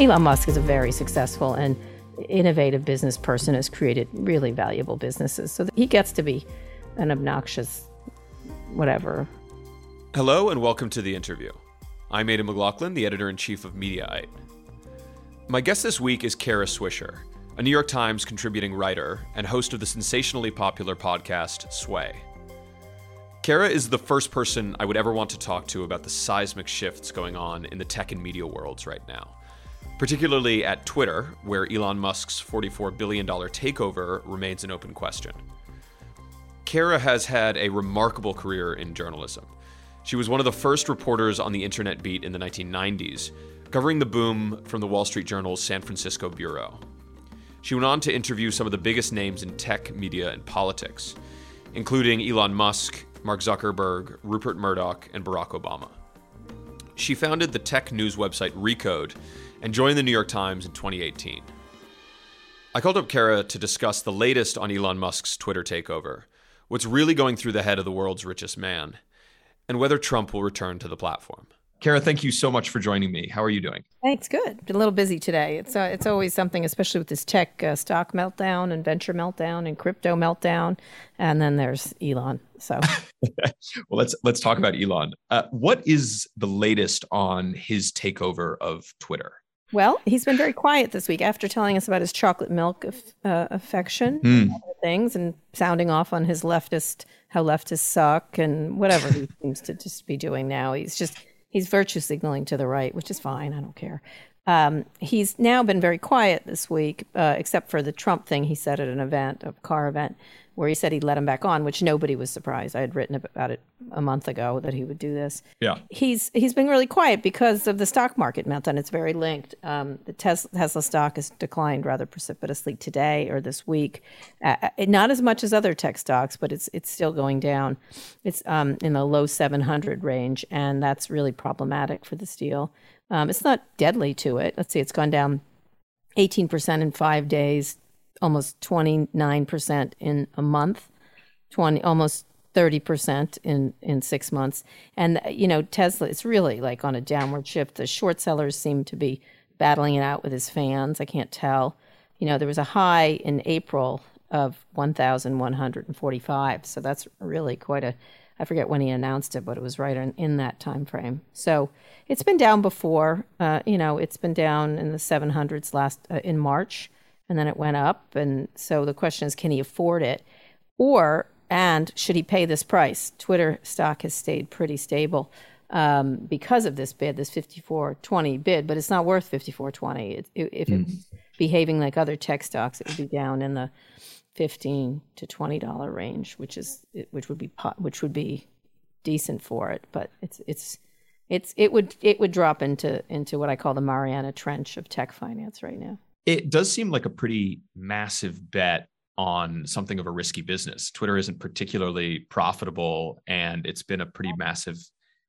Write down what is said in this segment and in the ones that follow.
Elon Musk is a very successful and innovative business person, has created really valuable businesses. So he gets to be an obnoxious whatever. Hello, and welcome to the interview. I'm Aidan McLaughlin, the editor in chief of Mediaite. My guest this week is Kara Swisher, a New York Times contributing writer and host of the sensationally popular podcast Sway. Kara is the first person I would ever want to talk to about the seismic shifts going on in the tech and media worlds right now, particularly at Twitter, where Elon Musk's $44 billion takeover remains an open question. Kara has had a remarkable career in journalism. She was one of the first reporters on the internet beat in the 1990s, covering the boom from the Wall Street Journal's San Francisco bureau. She went on to interview some of the biggest names in tech, media, and politics, including Elon Musk, Mark Zuckerberg, Rupert Murdoch, and Barack Obama. She founded the tech news website Recode and joined the New York Times in 2018. I called up Kara to discuss the latest on Elon Musk's Twitter takeover, what's really going through the head of the world's richest man, and whether Trump will return to the platform. Kara, thank you so much for joining me. How are you doing? Thanks. Good. Been a little busy today. It's uh, it's always something, especially with this tech uh, stock meltdown and venture meltdown and crypto meltdown, and then there's Elon. So, well, let's let's talk about Elon. Uh, what is the latest on his takeover of Twitter? Well, he's been very quiet this week after telling us about his chocolate milk uh, affection mm. and other things and sounding off on his leftist, how leftists suck and whatever he seems to just be doing now. He's just He's virtue signaling to the right, which is fine. I don't care. Um, he's now been very quiet this week, uh, except for the Trump thing he said at an event, a car event, where he said he'd let him back on, which nobody was surprised. I had written about it a month ago that he would do this. Yeah, he's he's been really quiet because of the stock market meltdown. It's very linked. Um, the Tesla, Tesla, stock has declined rather precipitously today or this week. Uh, not as much as other tech stocks, but it's it's still going down. It's um, in the low 700 range, and that's really problematic for this deal. Um, it's not deadly to it. Let's see, it's gone down 18% in five days, almost 29% in a month, 20 almost 30% in in 6 months. And you know, Tesla it's really like on a downward shift. The short sellers seem to be battling it out with his fans. I can't tell. You know, there was a high in April of 1145. So that's really quite a I forget when he announced it, but it was right in, in that time frame. So it's been down before. Uh, you know, it's been down in the 700s last uh, in March and then it went up. And so the question is, can he afford it? Or, and should he pay this price? Twitter stock has stayed pretty stable um, because of this bid, this 54.20 bid, but it's not worth 54.20. It, it, if mm. it's behaving like other tech stocks, it would be down in the 15 to 20 dollar range, which is which would be which would be decent for it, but it's it's it's it would it would drop into into what I call the Mariana Trench of tech finance right now. It does seem like a pretty massive bet on something of a risky business. Twitter isn't particularly profitable, and it's been a pretty massive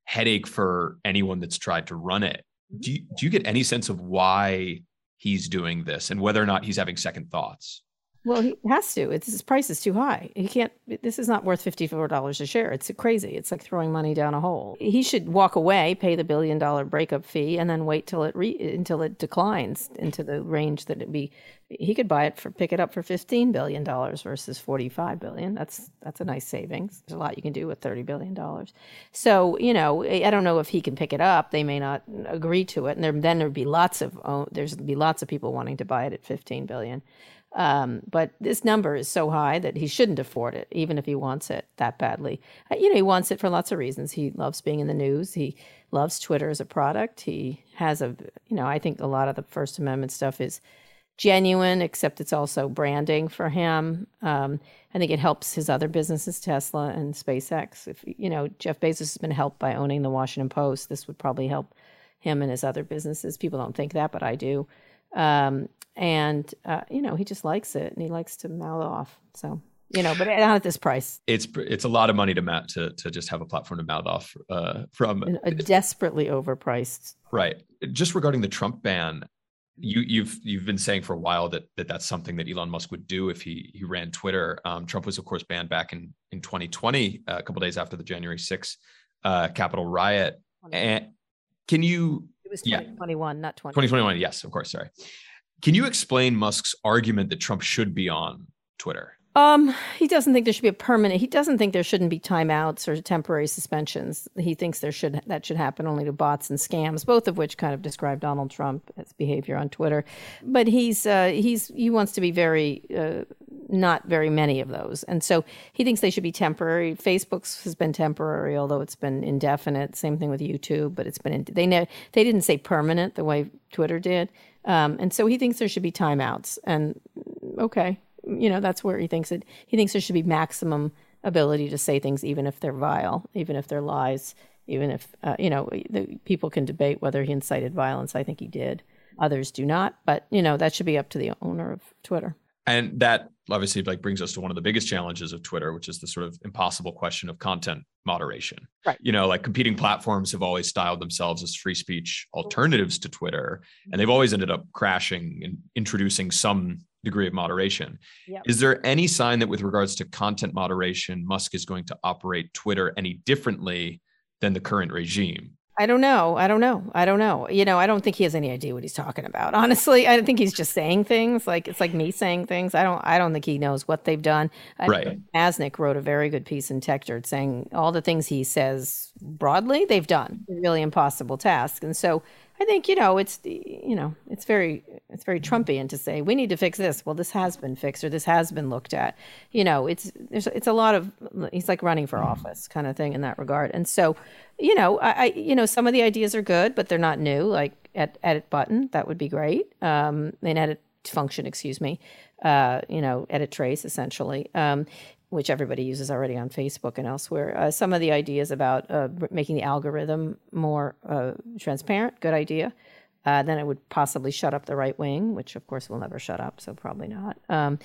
headache for anyone that's tried to run it. Mm-hmm. Do you, do you get any sense of why he's doing this and whether or not he's having second thoughts? Well, he has to. It's his price is too high. He can't. This is not worth fifty four dollars a share. It's crazy. It's like throwing money down a hole. He should walk away, pay the billion dollar breakup fee, and then wait till it re, until it declines into the range that it be. He could buy it for pick it up for fifteen billion dollars versus forty five billion. That's that's a nice savings. There's a lot you can do with thirty billion dollars. So you know, I don't know if he can pick it up. They may not agree to it, and there, then there'd be lots of oh, there's be lots of people wanting to buy it at fifteen billion. Um, but this number is so high that he shouldn't afford it, even if he wants it that badly. Uh, you know, he wants it for lots of reasons. He loves being in the news. He loves Twitter as a product. He has a, you know, I think a lot of the First Amendment stuff is genuine, except it's also branding for him. Um, I think it helps his other businesses, Tesla and SpaceX. If you know, Jeff Bezos has been helped by owning the Washington Post. This would probably help him and his other businesses. People don't think that, but I do. Um, and uh, you know he just likes it and he likes to mouth off. So you know, but not at this price. It's it's a lot of money to mat to to just have a platform to mouth off uh, from. A desperately overpriced. Right. Just regarding the Trump ban, you you've you've been saying for a while that, that that's something that Elon Musk would do if he he ran Twitter. Um, Trump was of course banned back in in 2020, uh, a couple days after the January 6th uh, Capitol riot. And can you was 2021, yeah. not 20. 2021, yes, of course. Sorry. Can you explain Musk's argument that Trump should be on Twitter? Um, he doesn't think there should be a permanent. He doesn't think there shouldn't be timeouts or temporary suspensions. He thinks there should that should happen only to bots and scams, both of which kind of describe Donald Trump's behavior on Twitter. But he's uh, he's he wants to be very uh, not very many of those, and so he thinks they should be temporary. Facebook's has been temporary, although it's been indefinite. Same thing with YouTube, but it's been in, they ne- they didn't say permanent the way Twitter did, um, and so he thinks there should be timeouts. And okay, you know that's where he thinks it he thinks there should be maximum ability to say things even if they're vile even if they're lies even if uh, you know the, people can debate whether he incited violence i think he did others do not but you know that should be up to the owner of twitter and that obviously like brings us to one of the biggest challenges of twitter which is the sort of impossible question of content moderation right you know like competing platforms have always styled themselves as free speech alternatives to twitter and they've always ended up crashing and introducing some degree of moderation. Yep. Is there any sign that, with regards to content moderation, Musk is going to operate Twitter any differently than the current regime? I don't know. I don't know. I don't know. You know, I don't think he has any idea what he's talking about. Honestly, I think he's just saying things like it's like me saying things. I don't. I don't think he knows what they've done. I right. Masnick wrote a very good piece in Techdirt saying all the things he says broadly they've done. really impossible task, and so I think you know it's you know it's very it's very Trumpian to say we need to fix this. Well, this has been fixed or this has been looked at. You know, it's there's it's a lot of he's like running for office kind of thing in that regard. And so, you know, I, I you know some of the ideas are good, but they're not new. Like at edit button that would be great. Um, and edit function, excuse me. Uh, you know, edit trace essentially. Um, which everybody uses already on Facebook and elsewhere. Uh, some of the ideas about uh, making the algorithm more uh, transparent, good idea. Uh, then it would possibly shut up the right wing, which of course will never shut up, so probably not. Um,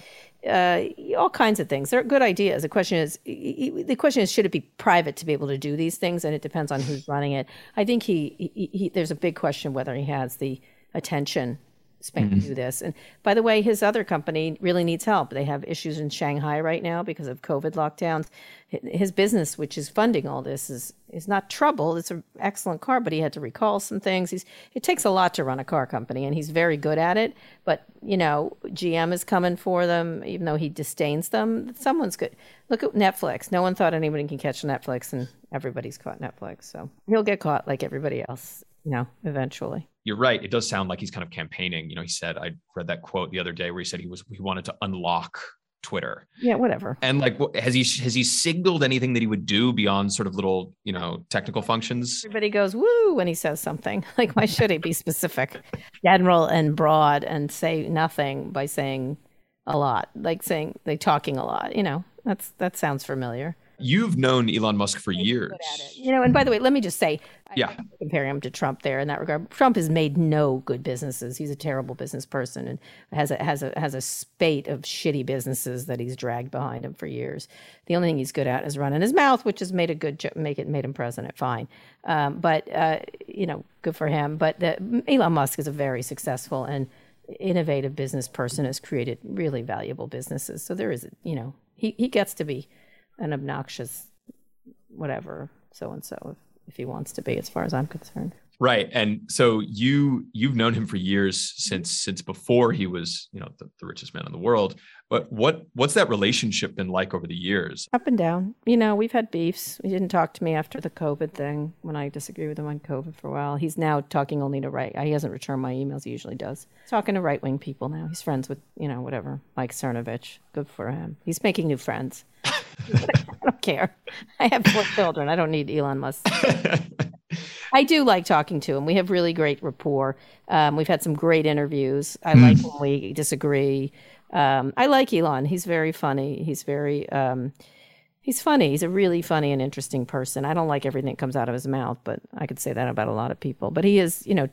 uh, all kinds of things. They're good ideas. The question is, the question is, should it be private to be able to do these things? And it depends on who's running it. I think he, he, he there's a big question whether he has the attention Spain mm-hmm. do this. And by the way, his other company really needs help. They have issues in Shanghai right now because of COVID lockdowns. His business, which is funding all this, is is not trouble. It's an excellent car, but he had to recall some things. He's it takes a lot to run a car company, and he's very good at it. But you know, GM is coming for them, even though he disdains them. Someone's good. Look at Netflix. No one thought anybody can catch Netflix, and everybody's caught Netflix. So he'll get caught like everybody else, you know, eventually you're right. It does sound like he's kind of campaigning. You know, he said I read that quote the other day where he said he was he wanted to unlock Twitter. Yeah, whatever. And like, has he has he signaled anything that he would do beyond sort of little you know technical functions? Everybody goes woo when he says something. Like, why should he be specific, general and broad, and say nothing by saying a lot, like saying like talking a lot? You know, that's that sounds familiar. You've known Elon Musk for years. You know, and by the way, let me just say, yeah, comparing him to Trump there in that regard. Trump has made no good businesses. He's a terrible business person and has a has a has a spate of shitty businesses that he's dragged behind him for years. The only thing he's good at is running his mouth, which has made a good make it made him president. Fine, um, but uh, you know, good for him. But the, Elon Musk is a very successful and innovative business person. Has created really valuable businesses. So there is, you know, he he gets to be an obnoxious whatever so and so if he wants to be as far as i'm concerned. Right and so you you've known him for years since since before he was you know the, the, richest man in the world. But what what's that relationship been like over the years? Up and down. You know we've had beefs. He didn't talk to me after the covid thing when i disagreed with him on covid for a while. He's now talking only to right he hasn't returned my emails he usually does. Talking to right-wing people now. He's friends with you know whatever mike cernovich good for him. He's making new friends I don't care. I have four children. I don't need Elon Musk. I do like talking to him. We have really great rapport. Um, we've had some great interviews. I mm. like when we disagree. Um, I like Elon. He's very funny. He's very um, he's funny. He's a really funny and interesting person. I don't like everything that comes out of his mouth, but I could say that about a lot of people. But he is, you know,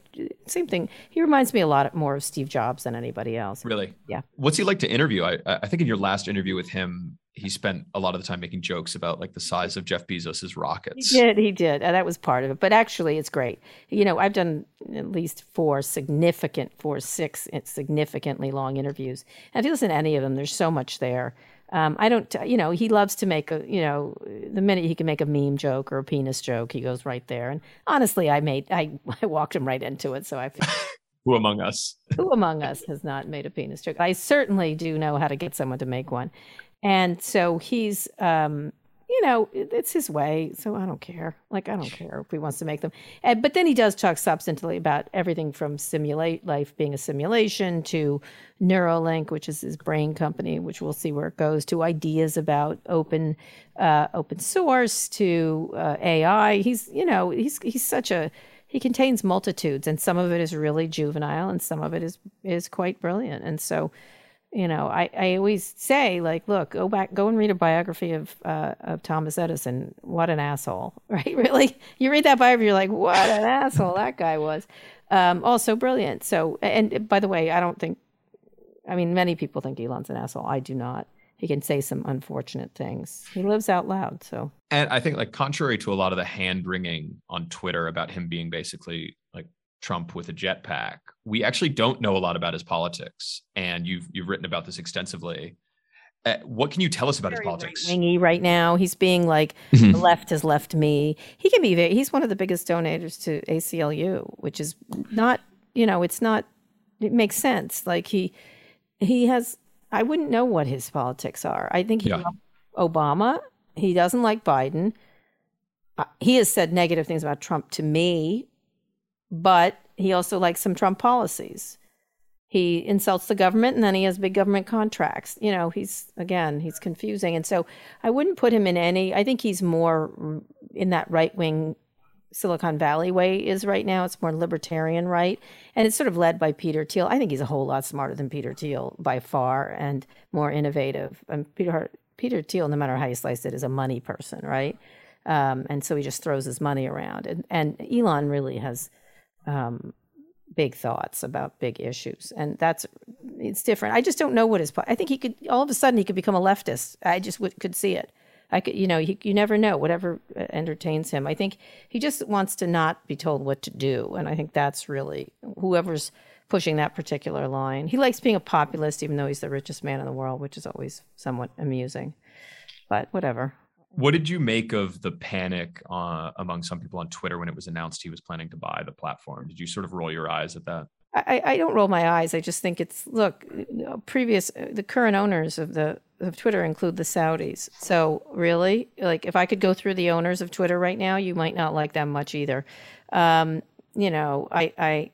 same thing. He reminds me a lot more of Steve Jobs than anybody else. Really? Yeah. What's he like to interview? I I think in your last interview with him, he spent a lot of the time making jokes about like the size of Jeff Bezos's rockets. He did, he did. And that was part of it. But actually it's great. You know, I've done at least four significant, four, six significantly long interviews. And if you listen to any of them, there's so much there. Um, I don't, you know, he loves to make a, you know, the minute he can make a meme joke or a penis joke, he goes right there. And honestly, I made, I, I walked him right into it. So I feel. who among us? who among us has not made a penis joke? I certainly do know how to get someone to make one. And so he's, um, you know, it's his way. So I don't care. Like, I don't care if he wants to make them. And, but then he does talk substantively about everything from simulate life being a simulation to Neuralink, which is his brain company, which we'll see where it goes, to ideas about open, uh, open source, to uh, AI. He's, you know, he's he's such a he contains multitudes, and some of it is really juvenile, and some of it is is quite brilliant. And so you know, I, I always say like, look, go back, go and read a biography of uh, of Thomas Edison. What an asshole, right? Really, you read that biography, you're like, what an asshole that guy was. Um, also brilliant. So, and by the way, I don't think, I mean, many people think Elon's an asshole. I do not. He can say some unfortunate things. He lives out loud. So, and I think like contrary to a lot of the hand wringing on Twitter about him being basically like Trump with a jetpack. We actually don't know a lot about his politics, and you've you've written about this extensively. Uh, what can you tell us about Very his politics? Wingy right now. He's being like mm-hmm. the left has left me. He can be. Very, he's one of the biggest donors to ACLU, which is not. You know, it's not. It makes sense. Like he, he has. I wouldn't know what his politics are. I think he yeah. Obama. He doesn't like Biden. Uh, he has said negative things about Trump to me but he also likes some Trump policies. He insults the government and then he has big government contracts. You know, he's, again, he's confusing. And so I wouldn't put him in any, I think he's more in that right wing Silicon Valley way is right now. It's more libertarian right. And it's sort of led by Peter Thiel. I think he's a whole lot smarter than Peter Thiel by far and more innovative. And Peter, Peter Thiel, no matter how you slice it, is a money person, right? Um, and so he just throws his money around. And, and Elon really has um, big thoughts about big issues, and that's it's different. I just don't know what his. I think he could all of a sudden he could become a leftist. I just w- could see it. I could, you know, he, you never know. Whatever uh, entertains him, I think he just wants to not be told what to do, and I think that's really whoever's pushing that particular line. He likes being a populist, even though he's the richest man in the world, which is always somewhat amusing. But whatever. What did you make of the panic uh, among some people on Twitter when it was announced he was planning to buy the platform? Did you sort of roll your eyes at that? I, I don't roll my eyes. I just think it's look. Previous, the current owners of the of Twitter include the Saudis. So really, like if I could go through the owners of Twitter right now, you might not like them much either. Um, you know, I, I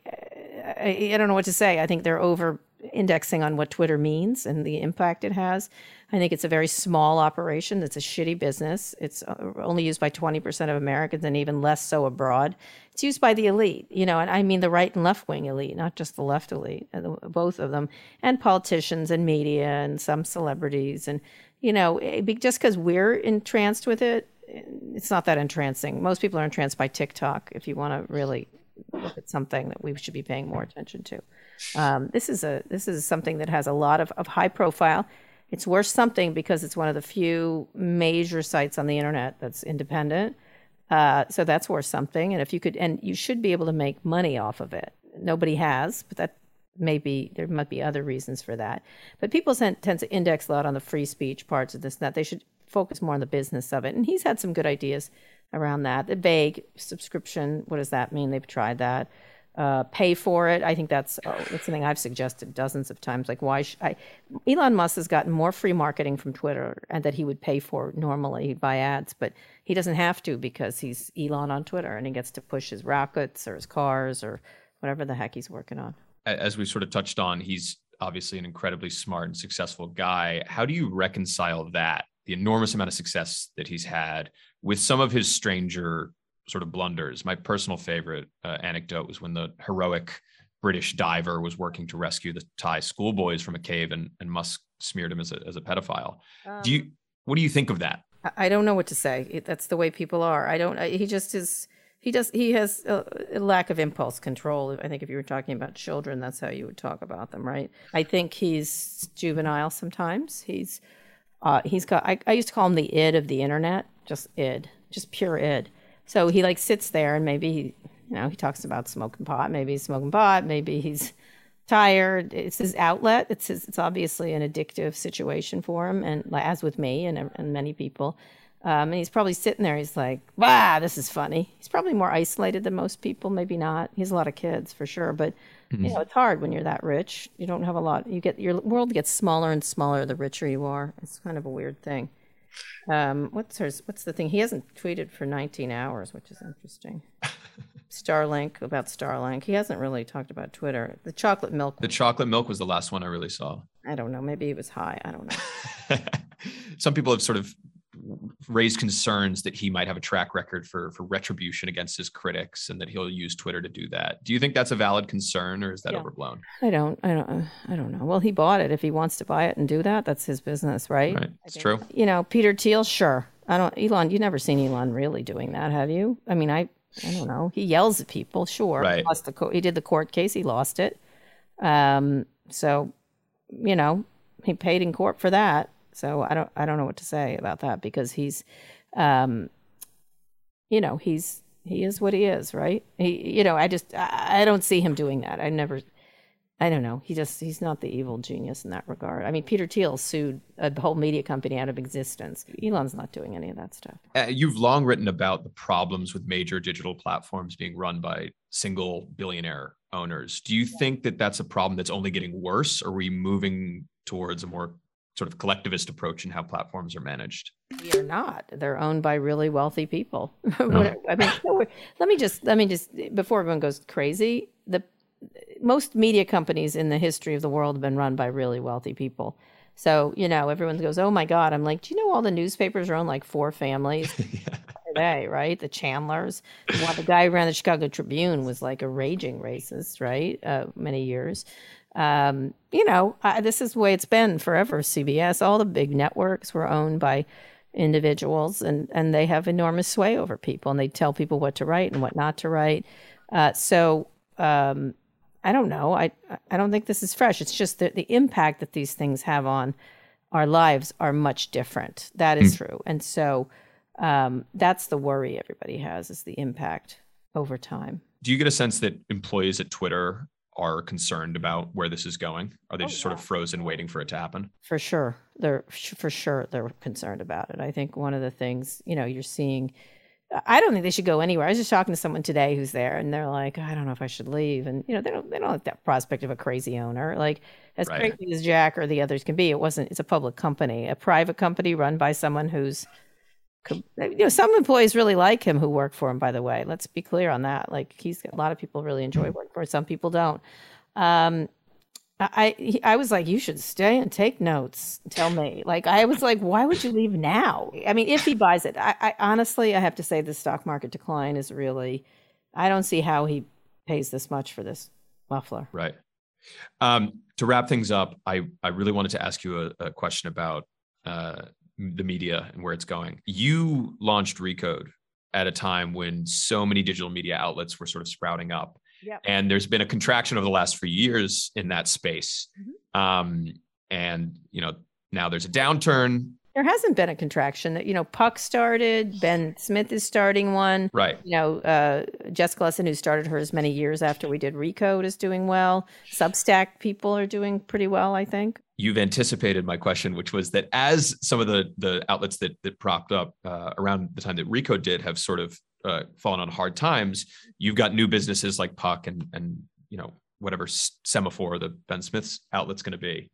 I I don't know what to say. I think they're over indexing on what Twitter means and the impact it has. I think it's a very small operation. It's a shitty business. It's uh, only used by 20% of Americans and even less so abroad. It's used by the elite, you know, and I mean the right and left wing elite, not just the left elite, uh, both of them, and politicians and media and some celebrities. And, you know, just because we're entranced with it, it's not that entrancing. Most people are entranced by TikTok if you want to really look at something that we should be paying more attention to. Um, this is a this is something that has a lot of, of high profile it's worth something because it's one of the few major sites on the internet that's independent. Uh, so that's worth something. And if you could, and you should be able to make money off of it. Nobody has, but that maybe there might be other reasons for that. But people tend, tend to index a lot on the free speech parts of this and that. They should focus more on the business of it. And he's had some good ideas around that. The vague subscription, what does that mean? They've tried that uh, pay for it. I think that's oh, that's something I've suggested dozens of times. Like, why should I? Elon Musk has gotten more free marketing from Twitter, and that he would pay for normally. Buy ads, but he doesn't have to because he's Elon on Twitter, and he gets to push his rockets or his cars or whatever the heck he's working on. As we sort of touched on, he's obviously an incredibly smart and successful guy. How do you reconcile that, the enormous amount of success that he's had, with some of his stranger sort of blunders. My personal favorite uh, anecdote was when the heroic British diver was working to rescue the Thai schoolboys from a cave, and, and Musk smeared him as a, as a pedophile. Um, do you um, what do you think of that? I don't know what to say. That's the way people are. I don't. He just is. He does. He has a, a lack of impulse control. I think if you were talking about children, that's how you would talk about them, right? I think he's juvenile sometimes. He's uh, he's got. I, I used to call him the id of the internet. Just id. Just pure id. So he like sits there and maybe he, you know, he talks about smoking pot. Maybe he's smoking pot. Maybe he's tired. It's his outlet. It's his, it's obviously an addictive situation for him, and as with me and, and many people. Um, and he's probably sitting there. He's like, "Wow, this is funny." He's probably more isolated than most people. Maybe not. He has a lot of kids for sure, but mm-hmm. you know, it's hard when you're that rich. You don't have a lot. You get your world gets smaller and smaller the richer you are. It's kind of a weird thing. Um, what's hers, What's the thing? He hasn't tweeted for 19 hours, which is interesting. Starlink about Starlink. He hasn't really talked about Twitter. The chocolate milk. The chocolate milk was the last one I really saw. I don't know. Maybe it was high. I don't know. Some people have sort of raised concerns that he might have a track record for for retribution against his critics and that he'll use Twitter to do that. Do you think that's a valid concern or is that yeah. overblown? I don't I don't I don't know. Well, he bought it. If he wants to buy it and do that, that's his business, right? Right. It's true. You know, Peter Thiel, sure. I don't Elon, you never seen Elon really doing that, have you? I mean, I I don't know. He yells at people, sure. Right. He, lost the co- he did the court case, he lost it. Um, so, you know, he paid in court for that. So I don't I don't know what to say about that because he's um, you know, he's he is what he is, right? He you know, I just I, I don't see him doing that. I never I don't know. He just he's not the evil genius in that regard. I mean, Peter Thiel sued a whole media company out of existence. Elon's not doing any of that stuff. Uh, you've long written about the problems with major digital platforms being run by single billionaire owners. Do you yeah. think that that's a problem that's only getting worse? Or are we moving towards a more sort of collectivist approach in how platforms are managed? We are not. They're owned by really wealthy people. Oh. I mean, let me just let me just before everyone goes crazy. The most media companies in the history of the world have been run by really wealthy people. So, you know, everyone goes, oh my God. I'm like, do you know all the newspapers are owned like four families yeah. today, right? The Chandlers. Well, the guy who ran the Chicago Tribune was like a raging racist, right? Uh, many years. Um, you know, I, this is the way it's been forever. CBS, all the big networks were owned by individuals and, and they have enormous sway over people and they tell people what to write and what not to write. Uh, so, um, I don't know. I I don't think this is fresh. It's just that the impact that these things have on our lives are much different. That is mm. true, and so um, that's the worry everybody has is the impact over time. Do you get a sense that employees at Twitter are concerned about where this is going? Are they oh, just yeah. sort of frozen, waiting for it to happen? For sure, they're for sure they're concerned about it. I think one of the things you know you're seeing I don't think they should go anywhere. I was just talking to someone today who's there, and they're like, I don't know if I should leave. And you know, they don't they don't like that prospect of a crazy owner. Like as right. crazy as Jack or the others can be, it wasn't. It's a public company, a private company run by someone who's, you know, some employees really like him who work for him. By the way, let's be clear on that. Like he's a lot of people really enjoy working for. Him. Some people don't. Um, I I was like, you should stay and take notes. Tell me, like, I was like, why would you leave now? I mean, if he buys it, I, I honestly, I have to say, the stock market decline is really, I don't see how he pays this much for this muffler. Right. Um, to wrap things up, I I really wanted to ask you a, a question about uh, the media and where it's going. You launched Recode at a time when so many digital media outlets were sort of sprouting up Yep. And there's been a contraction over the last few years in that space. Mm-hmm. Um, and, you know, now there's a downturn. There hasn't been a contraction. That you know, Puck started. Ben Smith is starting one. Right. You know, uh, Jessica Lessin, who started hers many years after we did Recode, is doing well. Substack people are doing pretty well, I think. You've anticipated my question, which was that as some of the the outlets that that propped up uh, around the time that Recode did have sort of uh, fallen on hard times, you've got new businesses like Puck and and you know whatever Semafor the Ben Smith's outlet's going to be.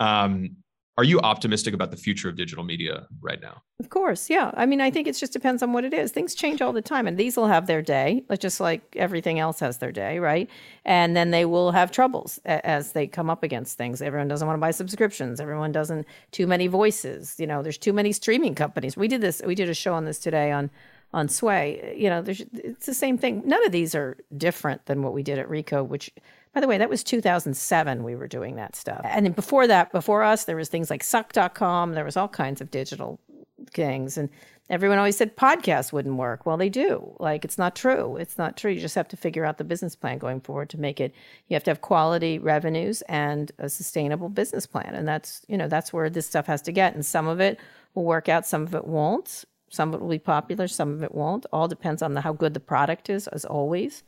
Um, are you optimistic about the future of digital media right now? Of course, yeah. I mean, I think it just depends on what it is. Things change all the time, and these will have their day, just like everything else has their day, right? And then they will have troubles as they come up against things. Everyone doesn't want to buy subscriptions. Everyone doesn't. Too many voices. You know, there's too many streaming companies. We did this. We did a show on this today on on Sway. You know, there's it's the same thing. None of these are different than what we did at Recode, which by the way, that was 2007 we were doing that stuff. And before that, before us, there was things like suck.com, there was all kinds of digital things and everyone always said podcasts wouldn't work. Well, they do. Like it's not true. It's not true. You just have to figure out the business plan going forward to make it. You have to have quality revenues and a sustainable business plan. And that's, you know, that's where this stuff has to get and some of it will work out, some of it won't. Some of it will be popular, some of it won't. All depends on the, how good the product is, as always.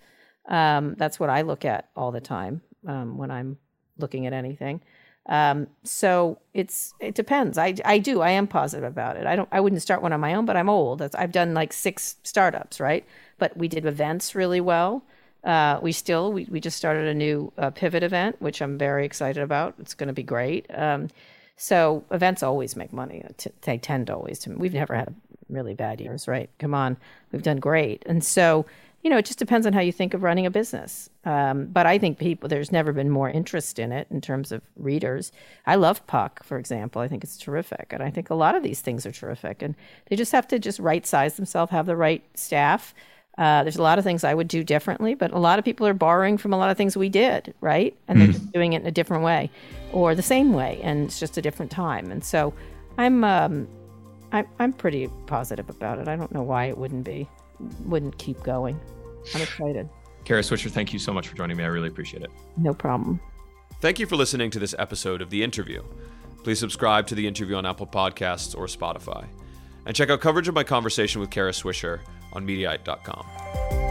Um, that's what I look at all the time um, when I'm looking at anything. Um, so it's it depends. I I do. I am positive about it. I don't. I wouldn't start one on my own, but I'm old. That's, I've done like six startups, right? But we did events really well. Uh, we still we, we just started a new uh, pivot event, which I'm very excited about. It's going to be great. Um, so events always make money. They tend always. To, we've never had really bad years, right? Come on, we've done great. And so you know, it just depends on how you think of running a business. Um, but I think people, there's never been more interest in it in terms of readers. I love Puck, for example. I think it's terrific. And I think a lot of these things are terrific. And they just have to just right size themselves, have the right staff. Uh, there's a lot of things I would do differently, but a lot of people are borrowing from a lot of things we did, right? And they're mm. just doing it in a different way or the same way. And it's just a different time. And so I'm, um, I'm, I'm pretty positive about it. I don't know why it wouldn't be, wouldn't keep going. I'm excited. Kara Swisher, thank you so much for joining me. I really appreciate it. No problem. Thank you for listening to this episode of The Interview. Please subscribe to The Interview on Apple Podcasts or Spotify. And check out coverage of my conversation with Kara Swisher on Mediaite.com.